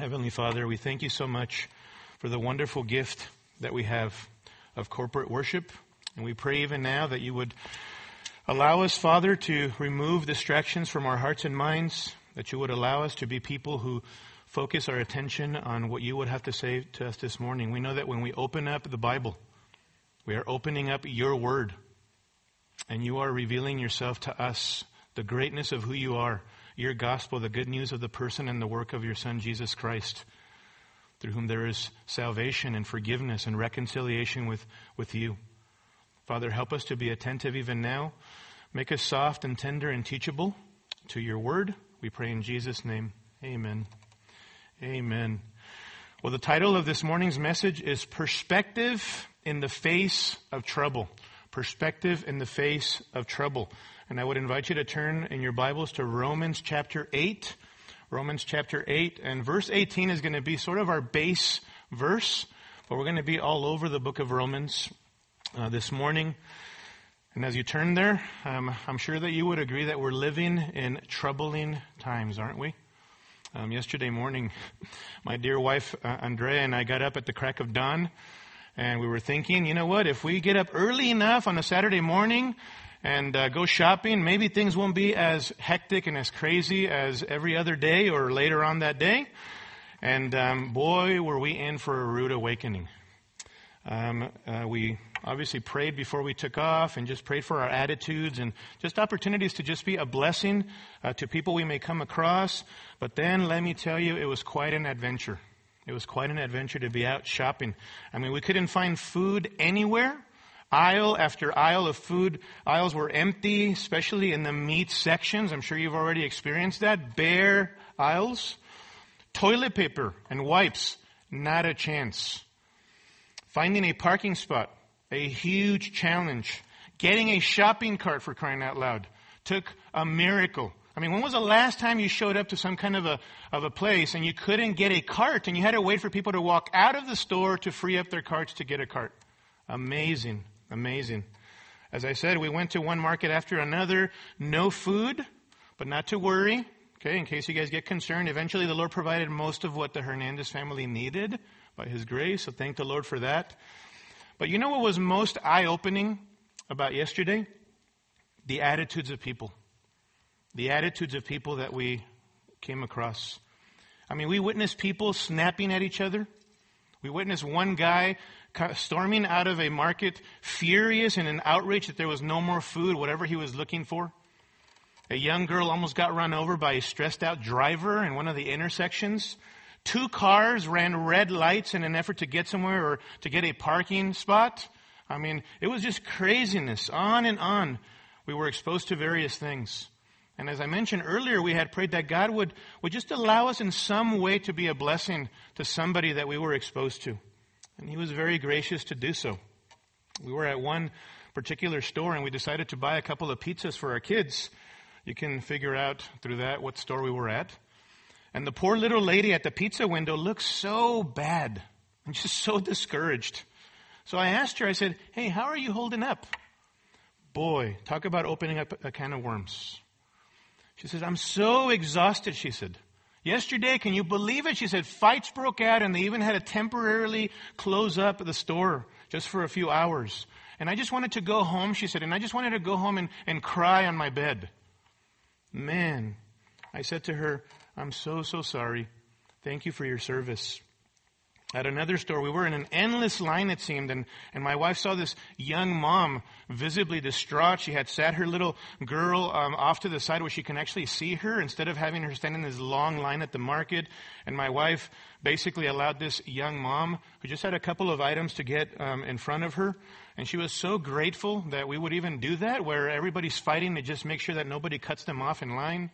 Heavenly Father, we thank you so much for the wonderful gift that we have of corporate worship. And we pray even now that you would allow us, Father, to remove distractions from our hearts and minds, that you would allow us to be people who focus our attention on what you would have to say to us this morning. We know that when we open up the Bible, we are opening up your word, and you are revealing yourself to us, the greatness of who you are, your gospel, the good news of the person and the work of your Son, Jesus Christ, through whom there is salvation and forgiveness and reconciliation with, with you. Father, help us to be attentive even now. Make us soft and tender and teachable to your word. We pray in Jesus' name. Amen. Amen. Well, the title of this morning's message is Perspective in the Face of Trouble. Perspective in the Face of Trouble. And I would invite you to turn in your Bibles to Romans chapter 8. Romans chapter 8 and verse 18 is going to be sort of our base verse, but we're going to be all over the book of Romans uh, this morning. And as you turn there, um, I'm sure that you would agree that we're living in troubling times, aren't we? Um, yesterday morning, my dear wife uh, Andrea and I got up at the crack of dawn, and we were thinking, you know what? If we get up early enough on a Saturday morning and uh, go shopping, maybe things won't be as hectic and as crazy as every other day or later on that day. And um, boy, were we in for a rude awakening. Um, uh, we obviously prayed before we took off and just prayed for our attitudes and just opportunities to just be a blessing uh, to people we may come across. But then, let me tell you, it was quite an adventure. It was quite an adventure to be out shopping. I mean, we couldn't find food anywhere. Aisle after aisle of food aisles were empty, especially in the meat sections. I'm sure you've already experienced that. Bare aisles. Toilet paper and wipes, not a chance. Finding a parking spot, a huge challenge. Getting a shopping cart for crying out loud took a miracle. I mean, when was the last time you showed up to some kind of a, of a place and you couldn't get a cart and you had to wait for people to walk out of the store to free up their carts to get a cart? Amazing. Amazing. As I said, we went to one market after another. No food, but not to worry. Okay, in case you guys get concerned, eventually the Lord provided most of what the Hernandez family needed by His grace, so thank the Lord for that. But you know what was most eye opening about yesterday? The attitudes of people. The attitudes of people that we came across. I mean, we witnessed people snapping at each other. We witnessed one guy storming out of a market, furious in outrage that there was no more food, whatever he was looking for. A young girl almost got run over by a stressed out driver in one of the intersections. Two cars ran red lights in an effort to get somewhere or to get a parking spot. I mean, it was just craziness. On and on. We were exposed to various things. And as I mentioned earlier, we had prayed that God would, would just allow us in some way to be a blessing to somebody that we were exposed to. And he was very gracious to do so. We were at one particular store and we decided to buy a couple of pizzas for our kids. You can figure out through that what store we were at. And the poor little lady at the pizza window looked so bad and just so discouraged. So I asked her, I said, Hey, how are you holding up? Boy, talk about opening up a can of worms. She says, I'm so exhausted, she said. Yesterday, can you believe it? She said fights broke out and they even had to temporarily close up the store just for a few hours. And I just wanted to go home, she said, and I just wanted to go home and, and cry on my bed. Man, I said to her, I'm so, so sorry. Thank you for your service at another store, we were in an endless line, it seemed, and, and my wife saw this young mom visibly distraught. She had sat her little girl um, off to the side where she can actually see her instead of having her stand in this long line at the market. And my wife basically allowed this young mom, who just had a couple of items to get um, in front of her, and she was so grateful that we would even do that, where everybody's fighting to just make sure that nobody cuts them off in line.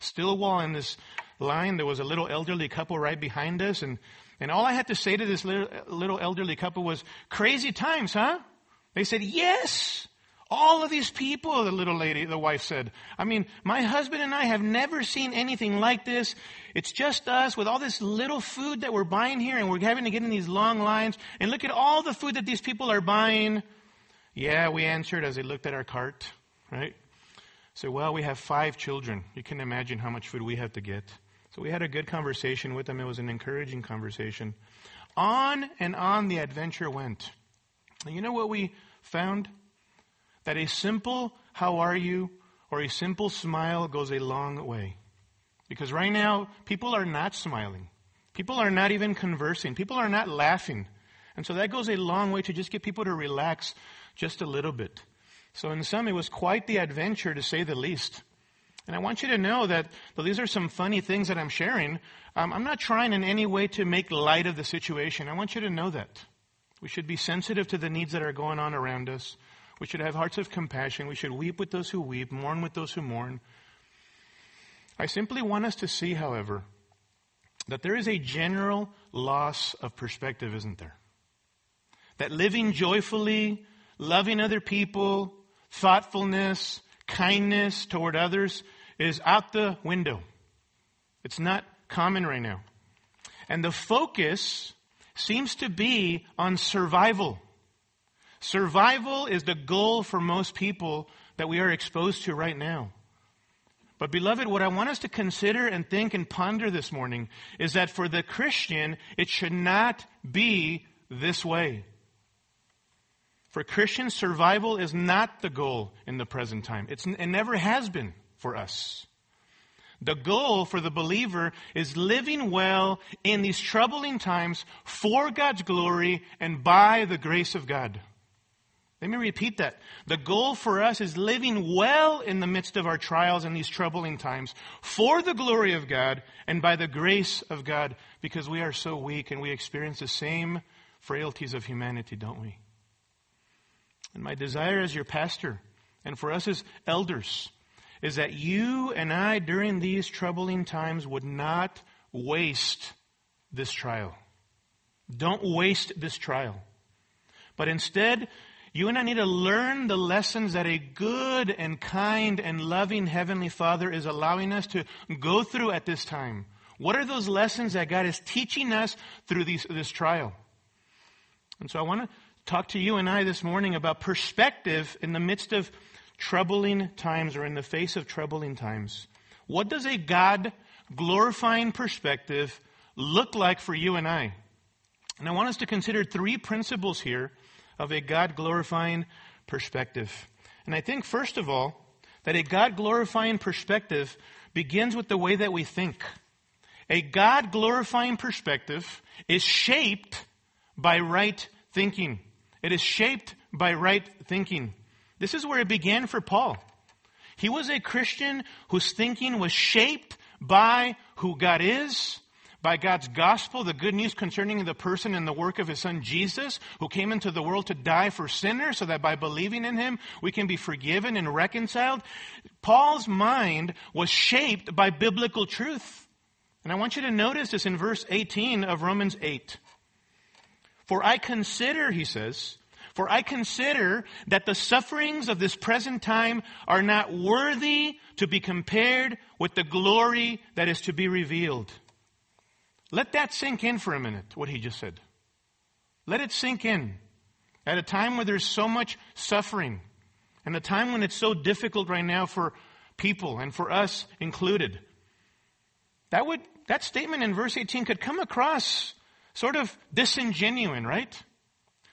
Still, while in this line, there was a little elderly couple right behind us, and and all I had to say to this little, elderly couple was, crazy times, huh? They said, yes. All of these people, the little lady, the wife said. I mean, my husband and I have never seen anything like this. It's just us with all this little food that we're buying here and we're having to get in these long lines. And look at all the food that these people are buying. Yeah, we answered as they looked at our cart, right? So, well, we have five children. You can imagine how much food we have to get. So we had a good conversation with him. It was an encouraging conversation. On and on the adventure went. And you know what we found? That a simple, how are you, or a simple smile goes a long way. Because right now, people are not smiling. People are not even conversing. People are not laughing. And so that goes a long way to just get people to relax just a little bit. So in sum, it was quite the adventure to say the least. And I want you to know that though these are some funny things that I'm sharing, um, I'm not trying in any way to make light of the situation. I want you to know that. We should be sensitive to the needs that are going on around us. We should have hearts of compassion. We should weep with those who weep, mourn with those who mourn. I simply want us to see, however, that there is a general loss of perspective, isn't there? That living joyfully, loving other people, thoughtfulness, kindness toward others is out the window. It's not common right now. And the focus seems to be on survival. Survival is the goal for most people that we are exposed to right now. But beloved, what I want us to consider and think and ponder this morning is that for the Christian, it should not be this way. For Christians, survival is not the goal in the present time. It's, it never has been for us. The goal for the believer is living well in these troubling times for God's glory and by the grace of God. Let me repeat that. The goal for us is living well in the midst of our trials and these troubling times for the glory of God and by the grace of God because we are so weak and we experience the same frailties of humanity, don't we? And my desire as your pastor and for us as elders is that you and I during these troubling times would not waste this trial. Don't waste this trial. But instead, you and I need to learn the lessons that a good and kind and loving Heavenly Father is allowing us to go through at this time. What are those lessons that God is teaching us through these, this trial? And so I want to talk to you and I this morning about perspective in the midst of troubling times or in the face of troubling times. What does a God glorifying perspective look like for you and I? And I want us to consider three principles here of a God glorifying perspective. And I think, first of all, that a God glorifying perspective begins with the way that we think. A God glorifying perspective is shaped by right thinking. It is shaped by right thinking. This is where it began for Paul. He was a Christian whose thinking was shaped by who God is, by God's gospel, the good news concerning the person and the work of his son Jesus, who came into the world to die for sinners so that by believing in him we can be forgiven and reconciled. Paul's mind was shaped by biblical truth. And I want you to notice this in verse 18 of Romans 8. For I consider, he says, for I consider that the sufferings of this present time are not worthy to be compared with the glory that is to be revealed. Let that sink in for a minute, what he just said. Let it sink in. At a time where there's so much suffering, and a time when it's so difficult right now for people and for us included. That would, that statement in verse 18 could come across sort of disingenuine, right?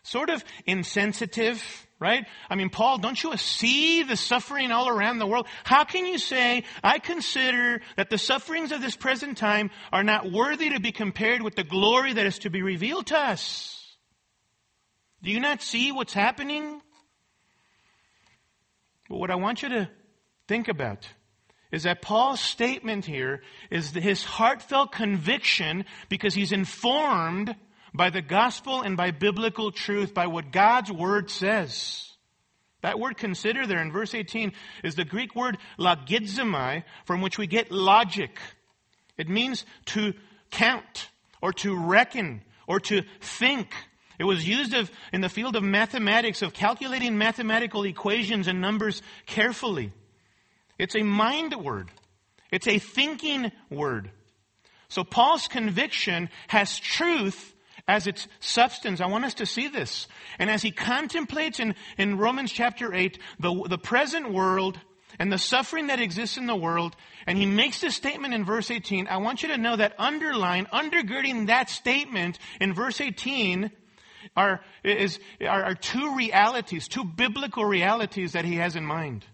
Sort of insensitive, right? I mean, Paul, don't you see the suffering all around the world? How can you say, I consider that the sufferings of this present time are not worthy to be compared with the glory that is to be revealed to us? Do you not see what's happening? But what I want you to think about is that Paul's statement here is his heartfelt conviction because he's informed by the gospel and by biblical truth, by what God's word says. That word consider there in verse 18 is the Greek word logizomai, from which we get logic. It means to count, or to reckon, or to think. It was used of, in the field of mathematics, of calculating mathematical equations and numbers carefully. It's a mind word. It's a thinking word. So Paul's conviction has truth as its substance. I want us to see this. And as he contemplates in, in Romans chapter 8, the, the present world and the suffering that exists in the world. And he makes this statement in verse 18. I want you to know that underline, undergirding that statement in verse 18 are, is, are, are two realities, two biblical realities that he has in mind.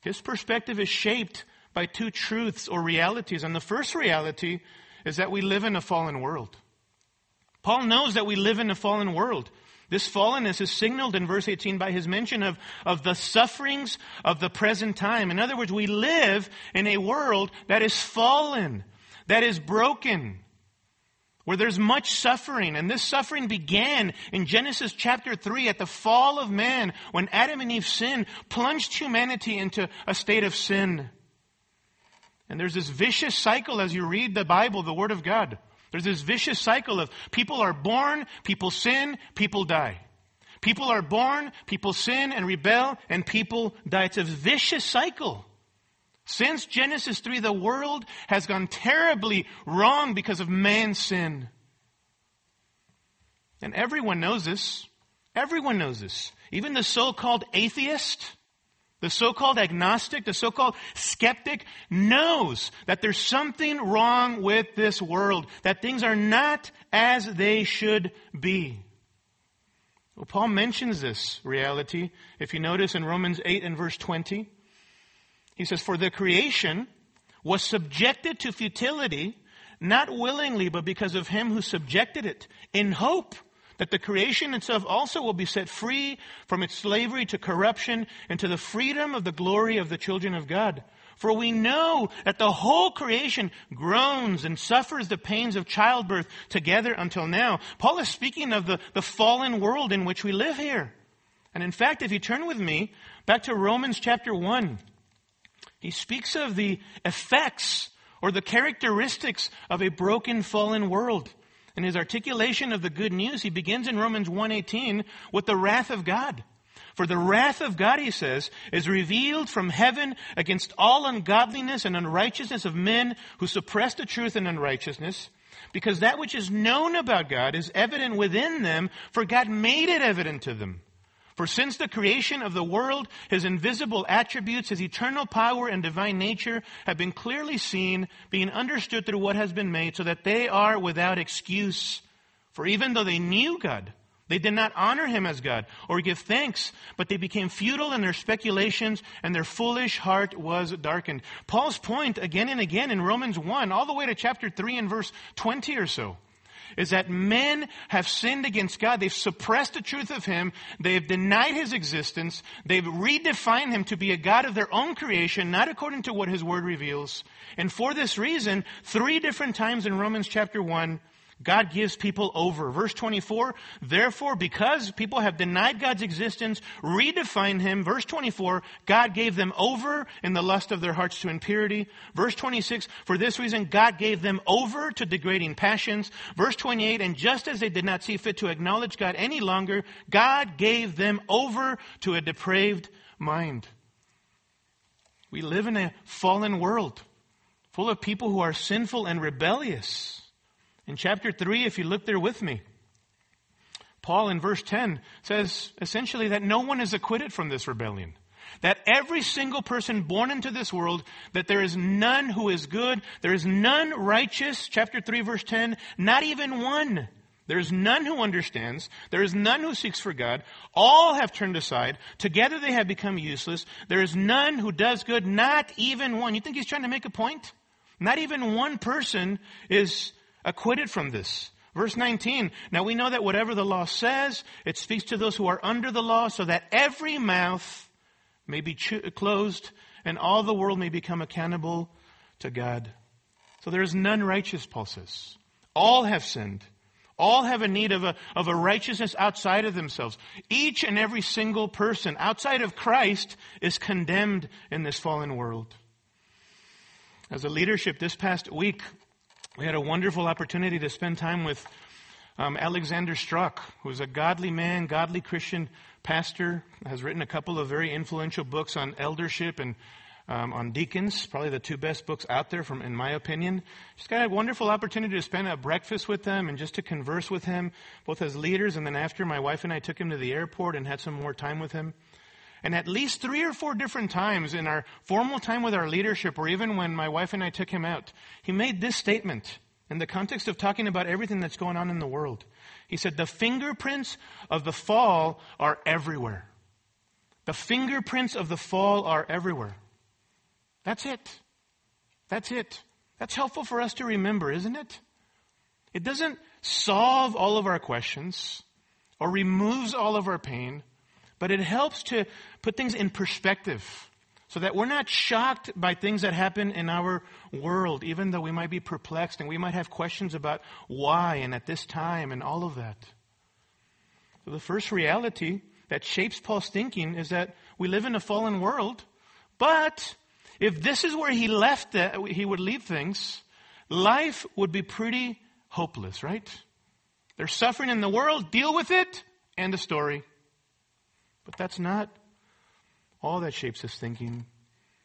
His perspective is shaped by two truths or realities. And the first reality is that we live in a fallen world. Paul knows that we live in a fallen world. This fallenness is signaled in verse 18 by his mention of, of the sufferings of the present time. In other words, we live in a world that is fallen, that is broken, where there's much suffering. And this suffering began in Genesis chapter 3 at the fall of man when Adam and Eve sinned, plunged humanity into a state of sin. And there's this vicious cycle as you read the Bible, the Word of God. There's this vicious cycle of people are born, people sin, people die. People are born, people sin and rebel, and people die. It's a vicious cycle. Since Genesis 3, the world has gone terribly wrong because of man's sin. And everyone knows this. Everyone knows this. Even the so-called atheist the so-called agnostic, the so-called skeptic knows that there's something wrong with this world, that things are not as they should be. Well, Paul mentions this reality. If you notice in Romans 8 and verse 20, he says, For the creation was subjected to futility, not willingly, but because of him who subjected it, in hope that the creation itself also will be set free from its slavery to corruption and to the freedom of the glory of the children of God. For we know that the whole creation groans and suffers the pains of childbirth together until now. Paul is speaking of the, the fallen world in which we live here. And in fact, if you turn with me back to Romans chapter 1, he speaks of the effects or the characteristics of a broken, fallen world. In his articulation of the good news, he begins in Romans 1:18 with the wrath of God. For the wrath of God, he says, is revealed from heaven against all ungodliness and unrighteousness of men who suppress the truth in unrighteousness, because that which is known about God is evident within them, for God made it evident to them. For since the creation of the world, his invisible attributes, his eternal power and divine nature have been clearly seen, being understood through what has been made, so that they are without excuse. For even though they knew God, they did not honor him as God or give thanks, but they became futile in their speculations and their foolish heart was darkened. Paul's point again and again in Romans 1, all the way to chapter 3 and verse 20 or so, is that men have sinned against God. They've suppressed the truth of Him. They've denied His existence. They've redefined Him to be a God of their own creation, not according to what His Word reveals. And for this reason, three different times in Romans chapter 1, God gives people over. Verse 24, therefore, because people have denied God's existence, redefined Him. Verse 24, God gave them over in the lust of their hearts to impurity. Verse 26, for this reason, God gave them over to degrading passions. Verse 28, and just as they did not see fit to acknowledge God any longer, God gave them over to a depraved mind. We live in a fallen world full of people who are sinful and rebellious. In chapter 3, if you look there with me, Paul in verse 10 says essentially that no one is acquitted from this rebellion. That every single person born into this world, that there is none who is good, there is none righteous, chapter 3 verse 10, not even one. There is none who understands. There is none who seeks for God. All have turned aside. Together they have become useless. There is none who does good, not even one. You think he's trying to make a point? Not even one person is acquitted from this. Verse 19, now we know that whatever the law says, it speaks to those who are under the law so that every mouth may be closed and all the world may become accountable to God. So there is none righteous, Paul says. All have sinned. All have a need of a, of a righteousness outside of themselves. Each and every single person outside of Christ is condemned in this fallen world. As a leadership this past week, we had a wonderful opportunity to spend time with um, Alexander Strauch, who's a godly man, godly Christian pastor, has written a couple of very influential books on eldership and um, on deacons, probably the two best books out there, from in my opinion. Just got a wonderful opportunity to spend a breakfast with them and just to converse with him, both as leaders and then after. My wife and I took him to the airport and had some more time with him. And at least three or four different times in our formal time with our leadership, or even when my wife and I took him out, he made this statement in the context of talking about everything that's going on in the world. He said, The fingerprints of the fall are everywhere. The fingerprints of the fall are everywhere. That's it. That's it. That's helpful for us to remember, isn't it? It doesn't solve all of our questions or removes all of our pain, but it helps to put things in perspective so that we're not shocked by things that happen in our world, even though we might be perplexed and we might have questions about why and at this time and all of that. So the first reality that shapes Paul's thinking is that we live in a fallen world, but if this is where he left it, he would leave things, life would be pretty hopeless, right? There's suffering in the world, deal with it, and the story. But that's not all that shapes his thinking.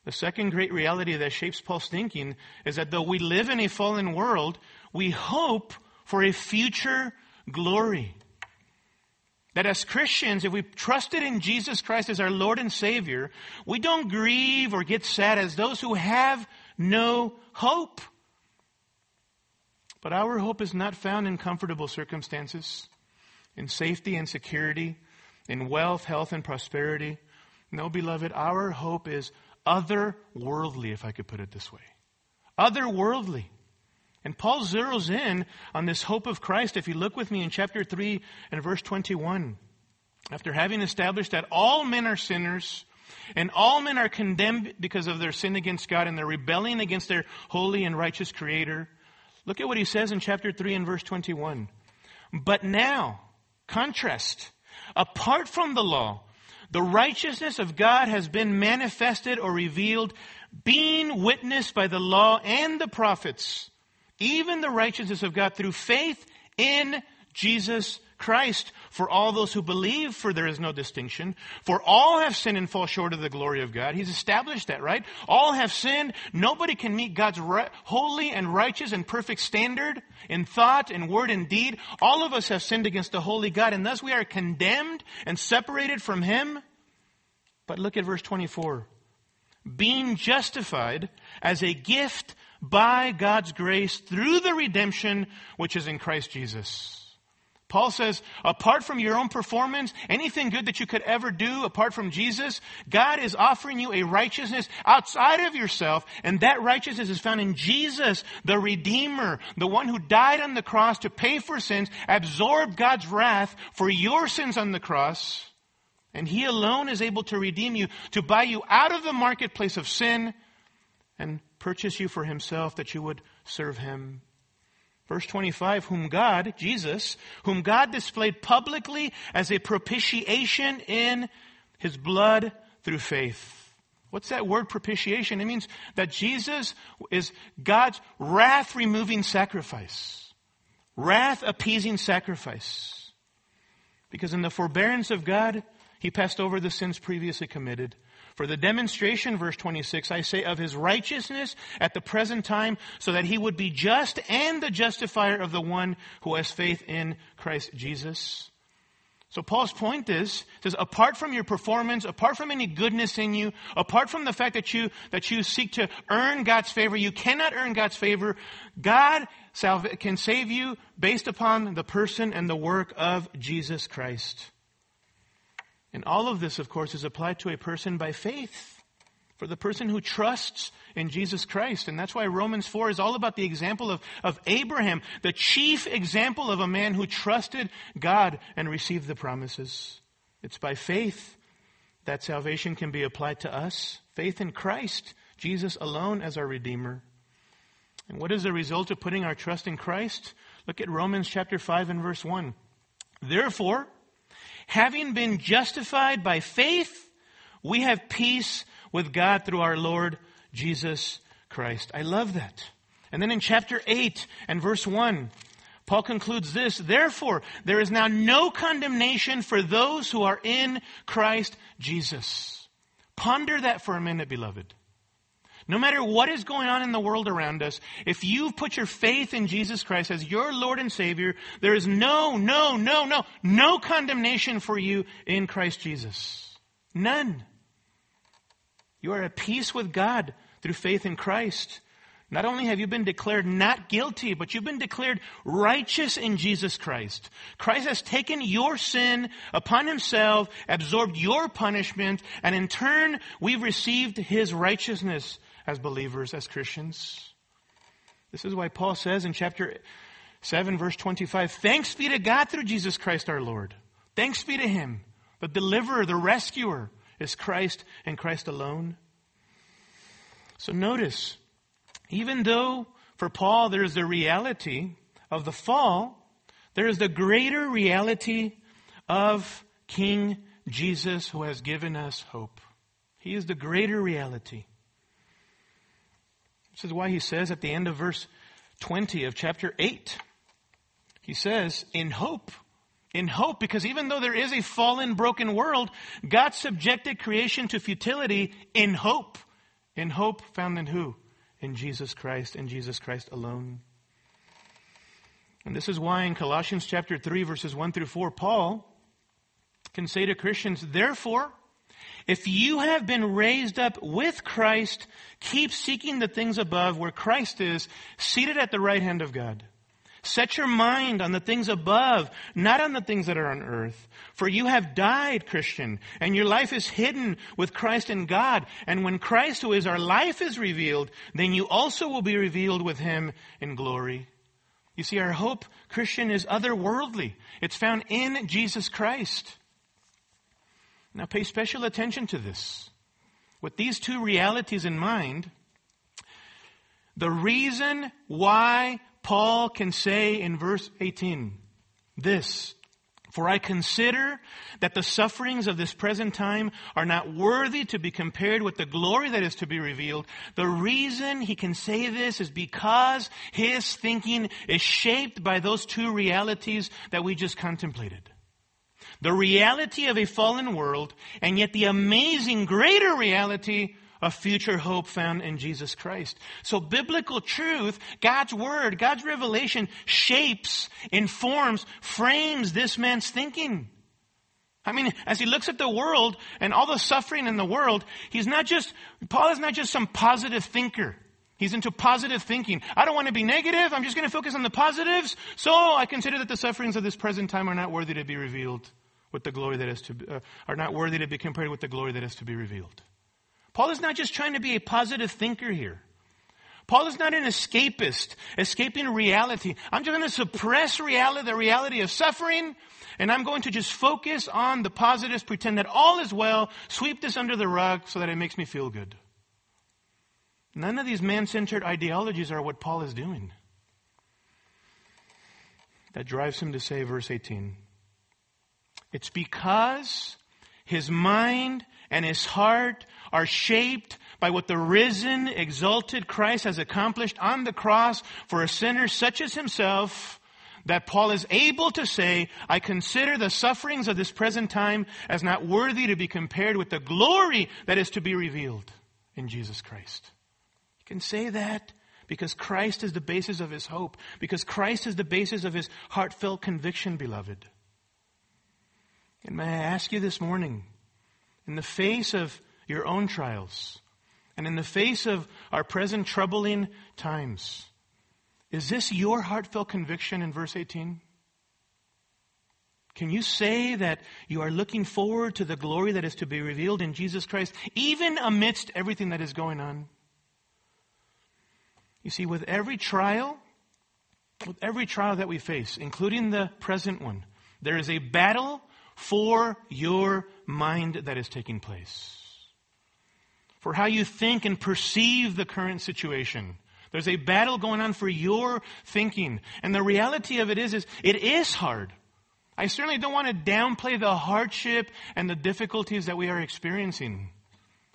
The second great reality that shapes Paul's thinking is that though we live in a fallen world, we hope for a future glory. That as Christians, if we've trusted in Jesus Christ as our Lord and Savior, we don't grieve or get sad as those who have no hope. But our hope is not found in comfortable circumstances, in safety and security, in wealth, health, and prosperity. No, beloved, our hope is otherworldly, if I could put it this way. Otherworldly. And Paul zeroes in on this hope of Christ. If you look with me in chapter 3 and verse 21, after having established that all men are sinners, and all men are condemned because of their sin against God and their rebellion against their holy and righteous Creator, Look at what he says in chapter 3 and verse 21. But now, contrast, apart from the law, the righteousness of God has been manifested or revealed, being witnessed by the law and the prophets, even the righteousness of God through faith in Jesus Christ for all those who believe, for there is no distinction. For all have sinned and fall short of the glory of God. He's established that, right? All have sinned. Nobody can meet God's holy and righteous and perfect standard in thought in word and deed. All of us have sinned against the holy God, and thus we are condemned and separated from Him. But look at verse 24. Being justified as a gift by God's grace through the redemption which is in Christ Jesus Paul says, apart from your own performance, anything good that you could ever do apart from Jesus, God is offering you a righteousness outside of yourself, and that righteousness is found in Jesus, the Redeemer, the one who died on the cross to pay for sins, absorbed God's wrath for your sins on the cross, and He alone is able to redeem you, to buy you out of the marketplace of sin, and purchase you for Himself that you would serve Him. Verse 25, whom God, Jesus, whom God displayed publicly as a propitiation in his blood through faith. What's that word propitiation? It means that Jesus is God's wrath removing sacrifice. Wrath appeasing sacrifice. Because in the forbearance of God, he passed over the sins previously committed for the demonstration, verse 26, I say of his righteousness at the present time, so that he would be just and the justifier of the one who has faith in Christ Jesus. So Paul's point is, says, apart from your performance, apart from any goodness in you, apart from the fact that you, that you seek to earn God's favor, you cannot earn God's favor. God can save you based upon the person and the work of Jesus Christ. And all of this, of course, is applied to a person by faith. For the person who trusts in Jesus Christ. And that's why Romans 4 is all about the example of, of Abraham, the chief example of a man who trusted God and received the promises. It's by faith that salvation can be applied to us. Faith in Christ, Jesus alone as our Redeemer. And what is the result of putting our trust in Christ? Look at Romans chapter 5 and verse 1. Therefore, Having been justified by faith, we have peace with God through our Lord Jesus Christ. I love that. And then in chapter 8 and verse 1, Paul concludes this, therefore, there is now no condemnation for those who are in Christ Jesus. Ponder that for a minute, beloved. No matter what is going on in the world around us, if you've put your faith in Jesus Christ as your Lord and Savior, there is no, no, no, no, no condemnation for you in Christ Jesus. None. You are at peace with God through faith in Christ. Not only have you been declared not guilty, but you've been declared righteous in Jesus Christ. Christ has taken your sin upon himself, absorbed your punishment, and in turn, we've received his righteousness as believers, as Christians. This is why Paul says in chapter 7, verse 25, Thanks be to God through Jesus Christ our Lord. Thanks be to him. The deliverer, the rescuer is Christ and Christ alone. So notice, even though for Paul there is the reality of the fall, there is the greater reality of King Jesus who has given us hope. He is the greater reality. This is why he says at the end of verse 20 of chapter 8, he says, in hope, in hope, because even though there is a fallen, broken world, God subjected creation to futility in hope. In hope found in who? In Jesus Christ in Jesus Christ alone. And this is why in Colossians chapter 3 verses 1 through 4, Paul can say to Christians, therefore, if you have been raised up with Christ, keep seeking the things above where Christ is, seated at the right hand of God. Set your mind on the things above, not on the things that are on earth. For you have died, Christian, and your life is hidden with Christ in God. And when Christ, who is our life, is revealed, then you also will be revealed with him in glory. You see, our hope, Christian, is otherworldly. It's found in Jesus Christ. Now pay special attention to this. With these two realities in mind, the reason why Paul can say in verse 18 this, for I consider that the sufferings of this present time are not worthy to be compared with the glory that is to be revealed. The reason he can say this is because his thinking is shaped by those two realities that we just contemplated. The reality of a fallen world and yet the amazing greater reality of future hope found in Jesus Christ. So biblical truth, God's word, God's revelation shapes, informs, frames this man's thinking. I mean, as he looks at the world and all the suffering in the world, he's not just, Paul is not just some positive thinker. He's into positive thinking. I don't want to be negative. I'm just going to focus on the positives. So I consider that the sufferings of this present time are not worthy to be revealed with the glory that is to, uh, are not worthy to be compared with the glory that is to be revealed. Paul is not just trying to be a positive thinker here. Paul is not an escapist, escaping reality. I'm just going to suppress reality, the reality of suffering, and I'm going to just focus on the positives, pretend that all is well, sweep this under the rug so that it makes me feel good. None of these man-centered ideologies are what Paul is doing. That drives him to say, verse 18, it's because his mind and his heart are shaped by what the risen, exalted Christ has accomplished on the cross for a sinner such as himself, that Paul is able to say, I consider the sufferings of this present time as not worthy to be compared with the glory that is to be revealed in Jesus Christ. You can say that because Christ is the basis of his hope, because Christ is the basis of his heartfelt conviction, beloved. And may I ask you this morning, in the face of your own trials, and in the face of our present troubling times, is this your heartfelt conviction in verse 18? Can you say that you are looking forward to the glory that is to be revealed in Jesus Christ, even amidst everything that is going on? You see, with every trial, with every trial that we face, including the present one, there is a battle for your mind that is taking place, for how you think and perceive the current situation. There's a battle going on for your thinking. And the reality of it is, is it is hard. I certainly don't want to downplay the hardship and the difficulties that we are experiencing.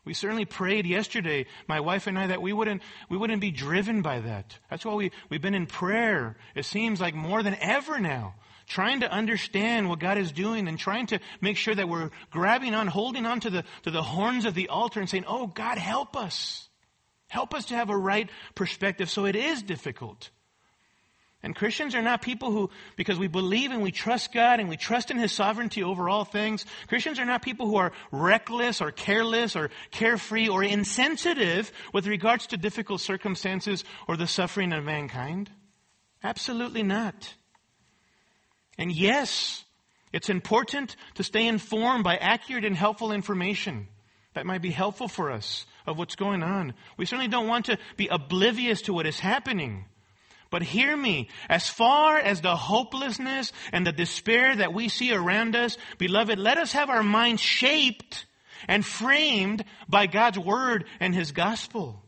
We certainly prayed yesterday, my wife and I, that we wouldn't, we wouldn't be driven by that. That's why we, we've been in prayer. It seems like more than ever now trying to understand what God is doing and trying to make sure that we're grabbing on, holding on to the, to the horns of the altar and saying, Oh, God, help us. Help us to have a right perspective. So it is difficult. And Christians are not people who, because we believe and we trust God and we trust in His sovereignty over all things, Christians are not people who are reckless or careless or carefree or insensitive with regards to difficult circumstances or the suffering of mankind. Absolutely not. And yes, it's important to stay informed by accurate and helpful information that might be helpful for us of what's going on. We certainly don't want to be oblivious to what is happening. But hear me, as far as the hopelessness and the despair that we see around us, beloved, let us have our minds shaped and framed by God's word and his gospel.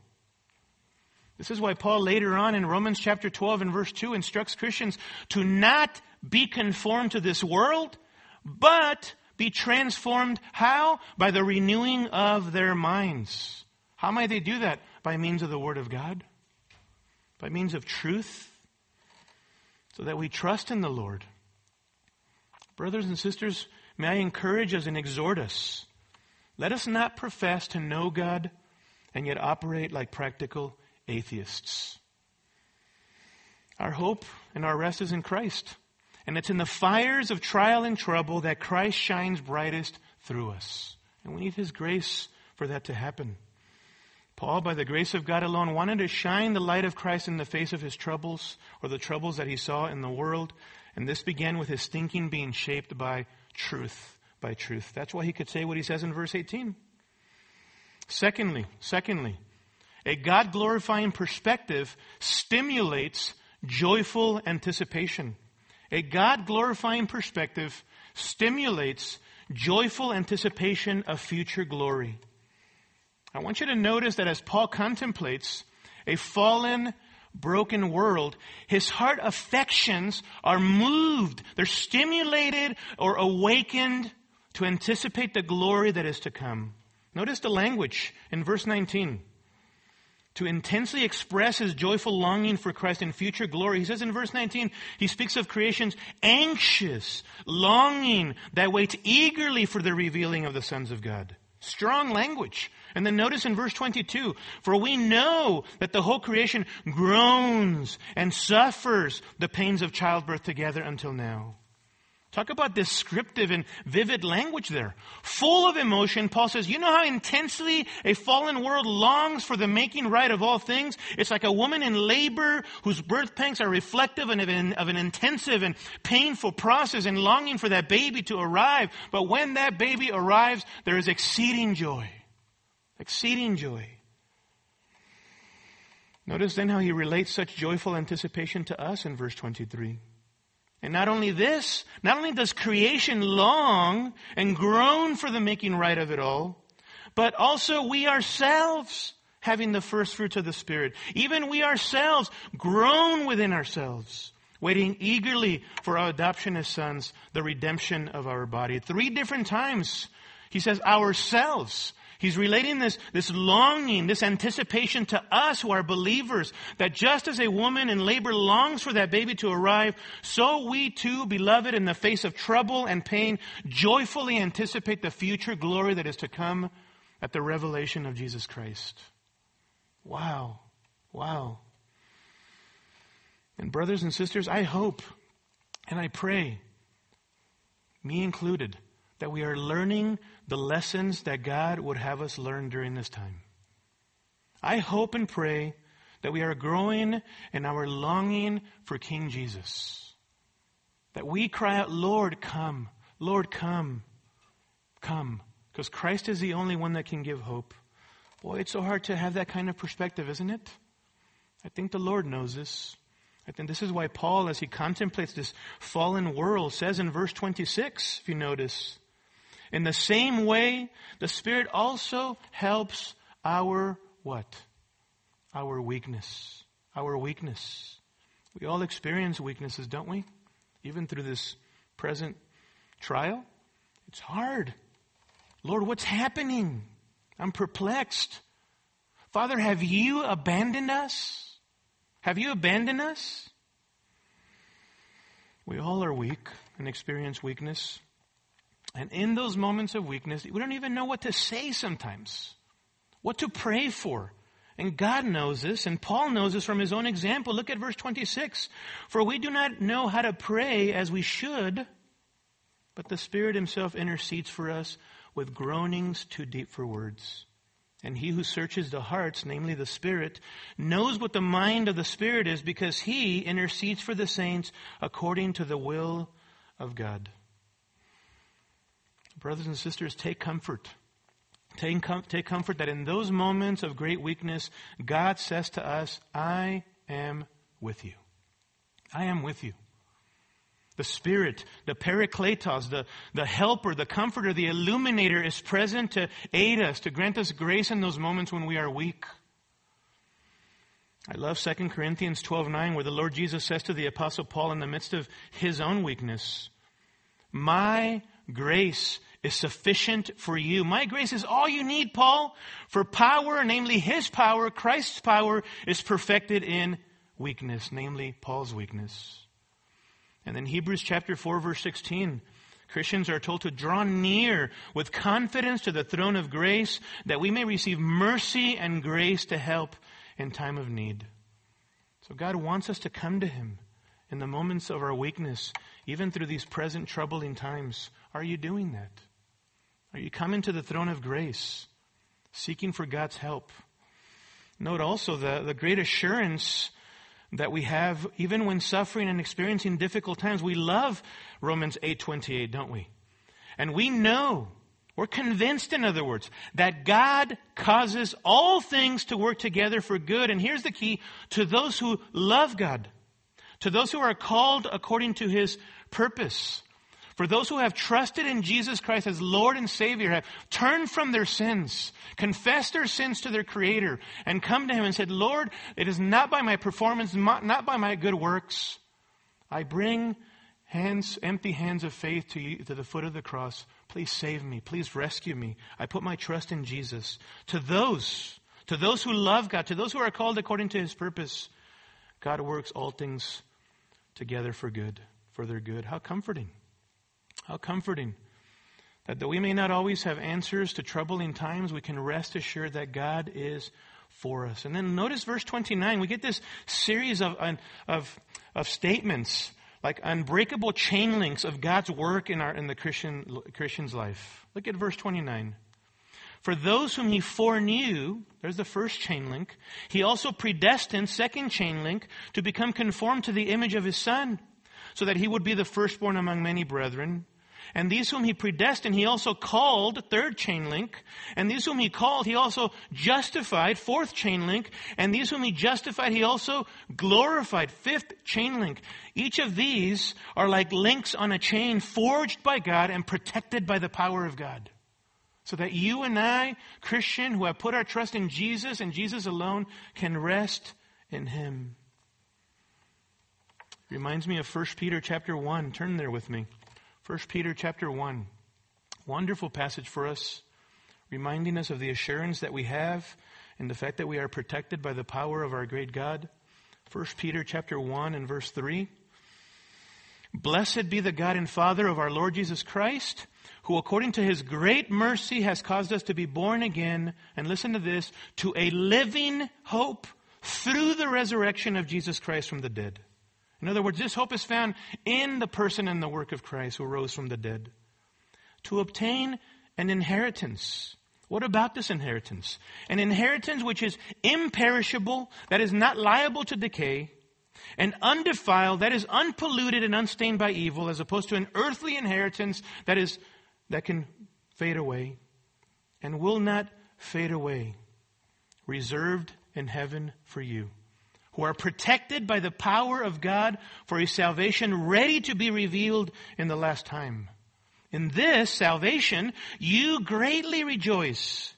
This is why Paul later on in Romans chapter 12 and verse 2 instructs Christians to not be conformed to this world, but be transformed. How? By the renewing of their minds. How might they do that? By means of the Word of God by means of truth so that we trust in the Lord. Brothers and sisters, may I encourage us and exhort us. Let us not profess to know God and yet operate like practical atheists. Our hope and our rest is in Christ. And it's in the fires of trial and trouble that Christ shines brightest through us. And we need His grace for that to happen. Paul, by the grace of God alone, wanted to shine the light of Christ in the face of his troubles or the troubles that he saw in the world. And this began with his thinking being shaped by truth, by truth. That's why he could say what he says in verse 18. Secondly, secondly, a God glorifying perspective stimulates joyful anticipation. A God glorifying perspective stimulates joyful anticipation of future glory. I want you to notice that as Paul contemplates a fallen, broken world, his heart affections are moved. They're stimulated or awakened to anticipate the glory that is to come. Notice the language in verse 19. To intensely express his joyful longing for Christ in future glory. He says in verse 19, he speaks of creation's anxious longing that waits eagerly for the revealing of the sons of God. Strong language. And then notice in verse 22, for we know that the whole creation groans and suffers the pains of childbirth together until now. Talk about descriptive and vivid language there. Full of emotion, Paul says, you know how intensely a fallen world longs for the making right of all things? It's like a woman in labor whose birth pangs are reflective of an, of an intensive and painful process and longing for that baby to arrive. But when that baby arrives, there is exceeding joy exceeding joy. Notice then how he relates such joyful anticipation to us in verse 23. And not only this, not only does creation long and groan for the making right of it all, but also we ourselves having the first fruits of the Spirit. Even we ourselves groan within ourselves, waiting eagerly for our adoption as sons, the redemption of our body. Three different times he says ourselves. He's relating this, this longing, this anticipation to us who are believers, that just as a woman in labor longs for that baby to arrive, so we too, beloved, in the face of trouble and pain, joyfully anticipate the future glory that is to come at the revelation of Jesus Christ. Wow. Wow. And brothers and sisters, I hope and I pray, me included, that we are learning the lessons that God would have us learn during this time. I hope and pray that we are growing in our longing for King Jesus. That we cry out, Lord, come. Lord, come. Come. Because Christ is the only one that can give hope. Boy, it's so hard to have that kind of perspective, isn't it? I think the Lord knows this. I think this is why Paul, as he contemplates this fallen world, says in verse 26, if you notice, in the same way, the Spirit also helps our what? Our weakness. Our weakness. We all experience weaknesses, don't we? Even through this present trial. It's hard. Lord, what's happening? I'm perplexed. Father, have you abandoned us? Have you abandoned us? We all are weak and experience weakness. And in those moments of weakness, we don't even know what to say sometimes, what to pray for. And God knows this, and Paul knows this from his own example. Look at verse 26. For we do not know how to pray as we should, but the Spirit himself intercedes for us with groanings too deep for words. And he who searches the hearts, namely the Spirit, knows what the mind of the Spirit is because he intercedes for the saints according to the will of God. Brothers and sisters, take comfort. Take, com- take comfort that in those moments of great weakness, God says to us, I am with you. I am with you. The Spirit, the Parakletos, the, the helper, the comforter, the illuminator is present to aid us, to grant us grace in those moments when we are weak. I love 2 Corinthians 12:9 where the Lord Jesus says to the apostle Paul in the midst of his own weakness, "My grace is sufficient for you. My grace is all you need, Paul. For power, namely his power, Christ's power, is perfected in weakness, namely Paul's weakness. And then Hebrews chapter 4 verse 16, Christians are told to draw near with confidence to the throne of grace that we may receive mercy and grace to help in time of need. So God wants us to come to Him in the moments of our weakness, even through these present troubling times. Are you doing that? Are you coming to the throne of grace, seeking for God's help? Note also the, the great assurance that we have even when suffering and experiencing difficult times. We love Romans 8:28, don't we? And we know, we're convinced in other words, that God causes all things to work together for good. And here's the key, to those who love God, to those who are called according to his purpose. For those who have trusted in Jesus Christ as Lord and Savior, have turned from their sins, confessed their sins to their Creator, and come to Him and said, Lord, it is not by my performance, not by my good works. I bring hands, empty hands of faith to you, to the foot of the cross. Please save me. Please rescue me. I put my trust in Jesus. To those, to those who love God, to those who are called according to His purpose, God works all things together for good, for their good. How comforting. How comforting that though we may not always have answers to troubling times, we can rest assured that God is for us. And then notice verse 29. We get this series of, of, of statements like unbreakable chain links of God's work in, our, in the Christian, Christian's life. Look at verse 29. For those whom he foreknew, there's the first chain link, he also predestined, second chain link, to become conformed to the image of his son, so that he would be the firstborn among many brethren. And these whom he predestined, he also called, third chain link. And these whom he called, he also justified, fourth chain link. And these whom he justified, he also glorified, fifth chain link. Each of these are like links on a chain forged by God and protected by the power of God. So that you and I, Christian, who have put our trust in Jesus and Jesus alone, can rest in him. Reminds me of 1 Peter chapter 1. Turn there with me. 1 Peter chapter 1. Wonderful passage for us, reminding us of the assurance that we have and the fact that we are protected by the power of our great God. 1 Peter chapter 1 and verse 3. Blessed be the God and Father of our Lord Jesus Christ, who according to his great mercy has caused us to be born again, and listen to this, to a living hope through the resurrection of Jesus Christ from the dead in other words, this hope is found in the person and the work of Christ who rose from the dead. To obtain an inheritance. What about this inheritance? An inheritance which is imperishable, that is not liable to decay, and undefiled, that is unpolluted and unstained by evil, as opposed to an earthly inheritance that is, that can fade away and will not fade away, reserved in heaven for you who are protected by the power of God for his salvation ready to be revealed in the last time. In this salvation, you greatly rejoice,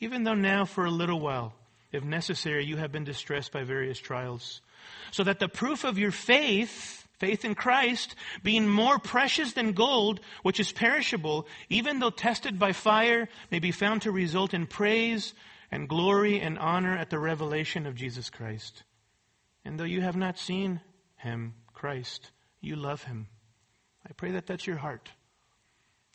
even though now for a little while, if necessary, you have been distressed by various trials, so that the proof of your faith, faith in Christ, being more precious than gold, which is perishable, even though tested by fire, may be found to result in praise and glory and honor at the revelation of Jesus Christ. And though you have not seen him, Christ, you love him. I pray that that's your heart.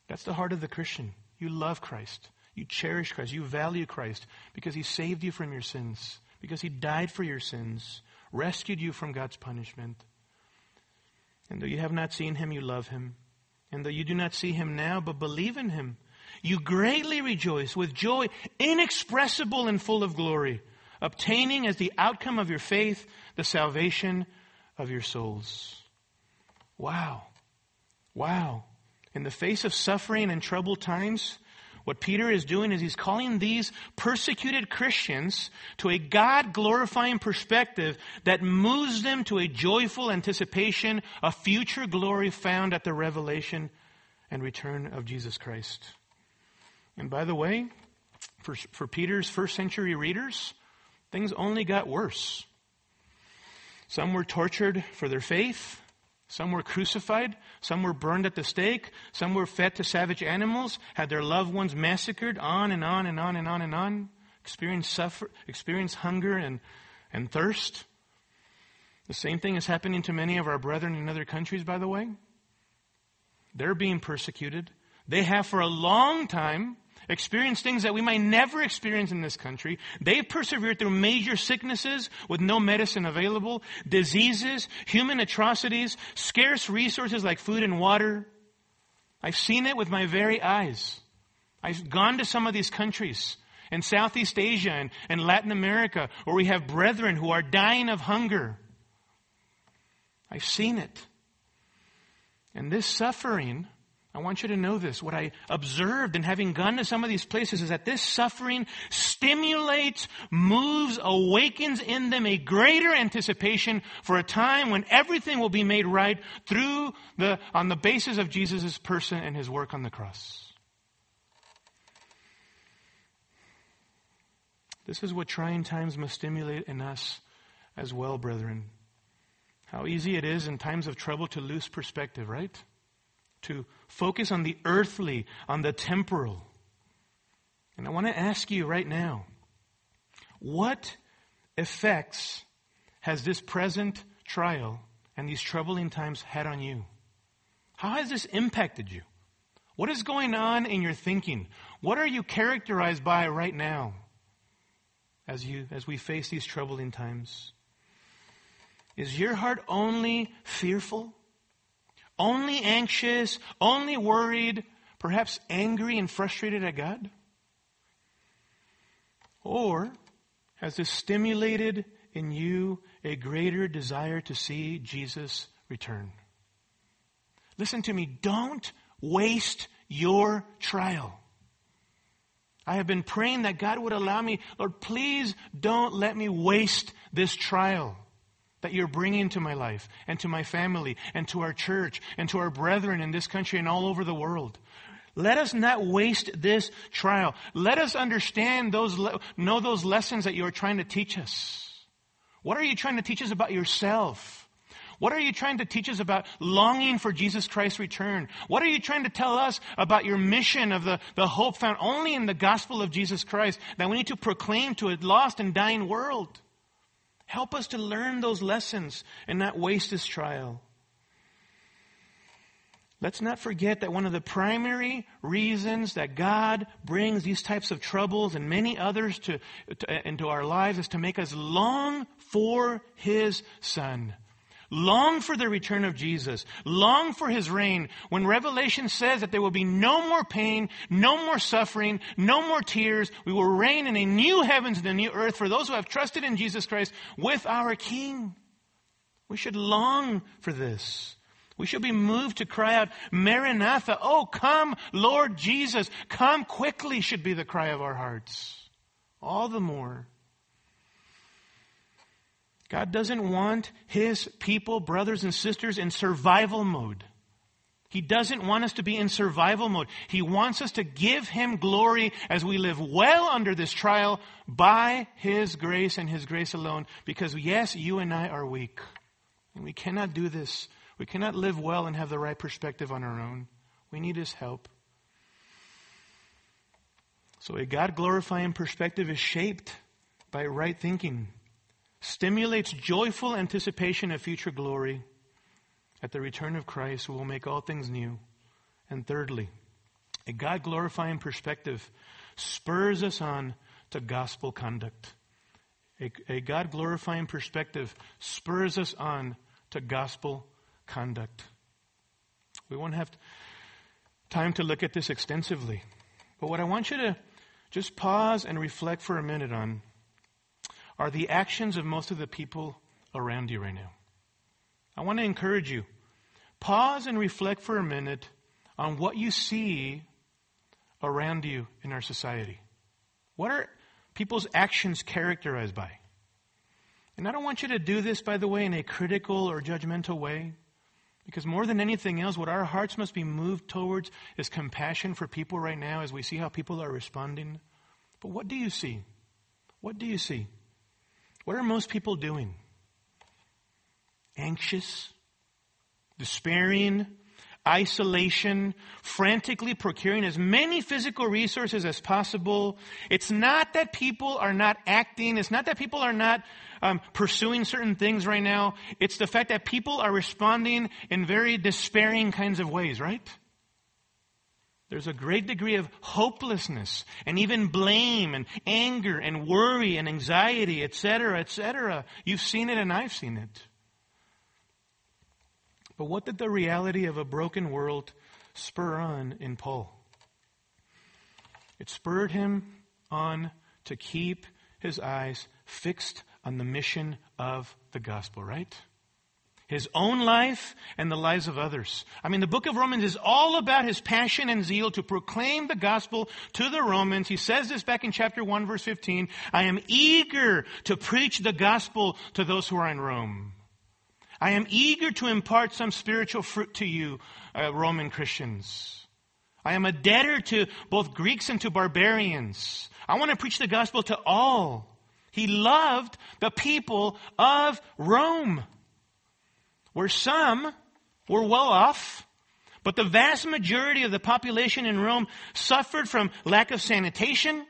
That's the heart of the Christian. You love Christ. You cherish Christ. You value Christ because he saved you from your sins, because he died for your sins, rescued you from God's punishment. And though you have not seen him, you love him. And though you do not see him now, but believe in him, you greatly rejoice with joy inexpressible and full of glory, obtaining as the outcome of your faith the salvation of your souls. Wow. Wow. In the face of suffering and troubled times, what Peter is doing is he's calling these persecuted Christians to a God glorifying perspective that moves them to a joyful anticipation of future glory found at the revelation and return of Jesus Christ. And by the way, for, for Peter's first century readers, things only got worse. Some were tortured for their faith. Some were crucified. Some were burned at the stake. Some were fed to savage animals, had their loved ones massacred, on and on and on and on and on. Experienced suffer, experienced hunger and, and thirst. The same thing is happening to many of our brethren in other countries, by the way. They're being persecuted. They have for a long time experienced things that we might never experience in this country. They've persevered through major sicknesses with no medicine available, diseases, human atrocities, scarce resources like food and water. I've seen it with my very eyes. I've gone to some of these countries in Southeast Asia and, and Latin America where we have brethren who are dying of hunger. I've seen it. And this suffering I want you to know this. What I observed in having gone to some of these places is that this suffering stimulates, moves, awakens in them a greater anticipation for a time when everything will be made right through the, on the basis of Jesus' person and his work on the cross. This is what trying times must stimulate in us as well, brethren. How easy it is in times of trouble to lose perspective, right? to focus on the earthly, on the temporal. And I want to ask you right now what effects has this present trial and these troubling times had on you? How has this impacted you? What is going on in your thinking? What are you characterized by right now as you as we face these troubling times? Is your heart only fearful? Only anxious, only worried, perhaps angry and frustrated at God? Or has this stimulated in you a greater desire to see Jesus return? Listen to me. Don't waste your trial. I have been praying that God would allow me, Lord, please don't let me waste this trial that you're bringing to my life and to my family and to our church and to our brethren in this country and all over the world. Let us not waste this trial. Let us understand those, know those lessons that you're trying to teach us. What are you trying to teach us about yourself? What are you trying to teach us about longing for Jesus Christ's return? What are you trying to tell us about your mission of the, the hope found only in the gospel of Jesus Christ that we need to proclaim to a lost and dying world? Help us to learn those lessons and not waste this trial. Let's not forget that one of the primary reasons that God brings these types of troubles and many others to, to, into our lives is to make us long for His Son. Long for the return of Jesus. Long for his reign. When Revelation says that there will be no more pain, no more suffering, no more tears, we will reign in a new heavens and a new earth for those who have trusted in Jesus Christ with our King. We should long for this. We should be moved to cry out, Maranatha, oh come, Lord Jesus, come quickly should be the cry of our hearts. All the more God doesn't want his people, brothers and sisters, in survival mode. He doesn't want us to be in survival mode. He wants us to give him glory as we live well under this trial by his grace and his grace alone. Because yes, you and I are weak. And we cannot do this. We cannot live well and have the right perspective on our own. We need his help. So a God glorifying perspective is shaped by right thinking stimulates joyful anticipation of future glory at the return of Christ who will make all things new. And thirdly, a God glorifying perspective spurs us on to gospel conduct. A, a God glorifying perspective spurs us on to gospel conduct. We won't have time to look at this extensively. But what I want you to just pause and reflect for a minute on are the actions of most of the people around you right now. I want to encourage you. Pause and reflect for a minute on what you see around you in our society. What are people's actions characterized by? And I don't want you to do this, by the way, in a critical or judgmental way. Because more than anything else, what our hearts must be moved towards is compassion for people right now as we see how people are responding. But what do you see? What do you see? What are most people doing? Anxious, despairing, isolation, frantically procuring as many physical resources as possible. It's not that people are not acting. It's not that people are not um, pursuing certain things right now. It's the fact that people are responding in very despairing kinds of ways, right? There's a great degree of hopelessness and even blame and anger and worry and anxiety, etc., etc. You've seen it and I've seen it. But what did the reality of a broken world spur on in Paul? It spurred him on to keep his eyes fixed on the mission of the gospel, right? His own life and the lives of others. I mean, the book of Romans is all about his passion and zeal to proclaim the gospel to the Romans. He says this back in chapter 1 verse 15. I am eager to preach the gospel to those who are in Rome. I am eager to impart some spiritual fruit to you, uh, Roman Christians. I am a debtor to both Greeks and to barbarians. I want to preach the gospel to all. He loved the people of Rome, where some were well off, but the vast majority of the population in Rome suffered from lack of sanitation,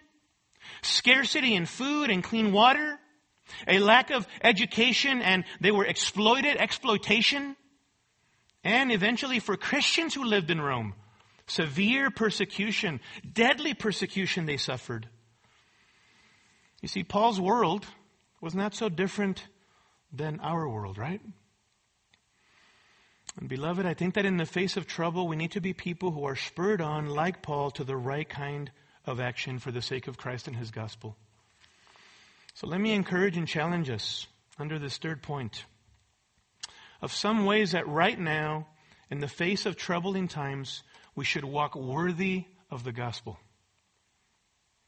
scarcity in food and clean water, a lack of education, and they were exploited, exploitation. And eventually, for Christians who lived in Rome, severe persecution, deadly persecution they suffered. You see, Paul's world was not so different than our world, right? And beloved, I think that in the face of trouble, we need to be people who are spurred on, like Paul, to the right kind of action for the sake of Christ and his gospel. So let me encourage and challenge us under this third point of some ways that right now, in the face of troubling times, we should walk worthy of the gospel.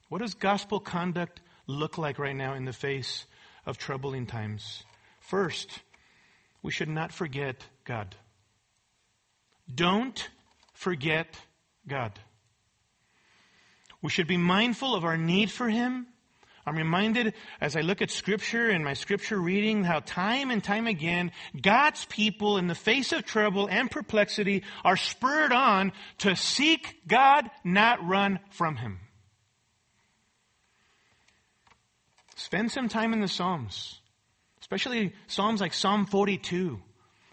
What does gospel conduct look like right now in the face of troubling times? First, we should not forget God. Don't forget God. We should be mindful of our need for Him I'm reminded as I look at scripture and my scripture reading how time and time again God's people in the face of trouble and perplexity are spurred on to seek God, not run from Him. Spend some time in the Psalms, especially Psalms like Psalm 42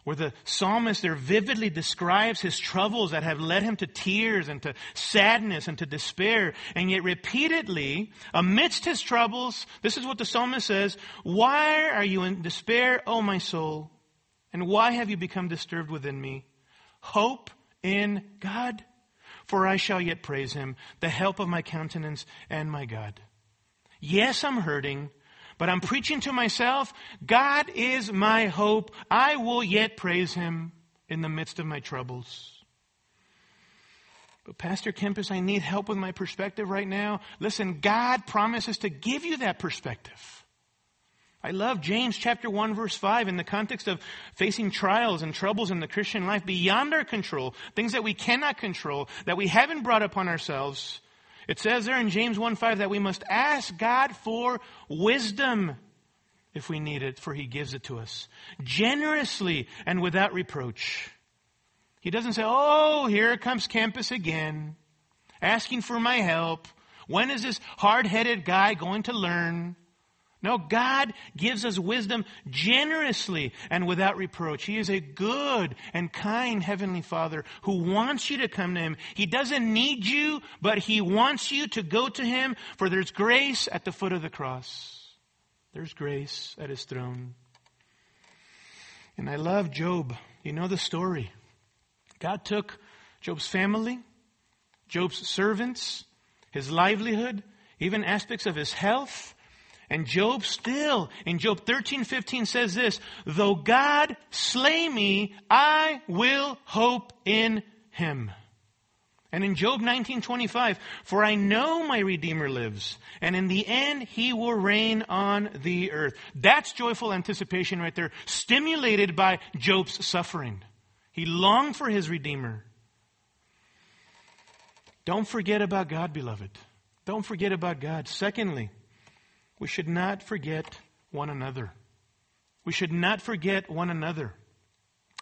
where the psalmist there vividly describes his troubles that have led him to tears and to sadness and to despair. And yet repeatedly, amidst his troubles, this is what the psalmist says, Why are you in despair, O my soul? And why have you become disturbed within me? Hope in God, for I shall yet praise him, the help of my countenance and my God. Yes, I'm hurting. But I'm preaching to myself, God is my hope. I will yet praise him in the midst of my troubles. But Pastor Kempis, I need help with my perspective right now. Listen, God promises to give you that perspective. I love James chapter 1 verse 5 in the context of facing trials and troubles in the Christian life beyond our control, things that we cannot control, that we haven't brought upon ourselves. It says there in James 1 5 that we must ask God for wisdom if we need it, for he gives it to us generously and without reproach. He doesn't say, Oh, here comes Kempis again, asking for my help. When is this hard headed guy going to learn? No, God gives us wisdom generously and without reproach. He is a good and kind Heavenly Father who wants you to come to Him. He doesn't need you, but He wants you to go to Him, for there's grace at the foot of the cross. There's grace at His throne. And I love Job. You know the story. God took Job's family, Job's servants, his livelihood, even aspects of his health, and Job still, in Job 13, 15 says this, though God slay me, I will hope in him. And in Job 19:25, for I know my redeemer lives, and in the end he will reign on the earth. That's joyful anticipation right there, stimulated by Job's suffering. He longed for his redeemer. Don't forget about God, beloved. Don't forget about God. Secondly, we should not forget one another. We should not forget one another.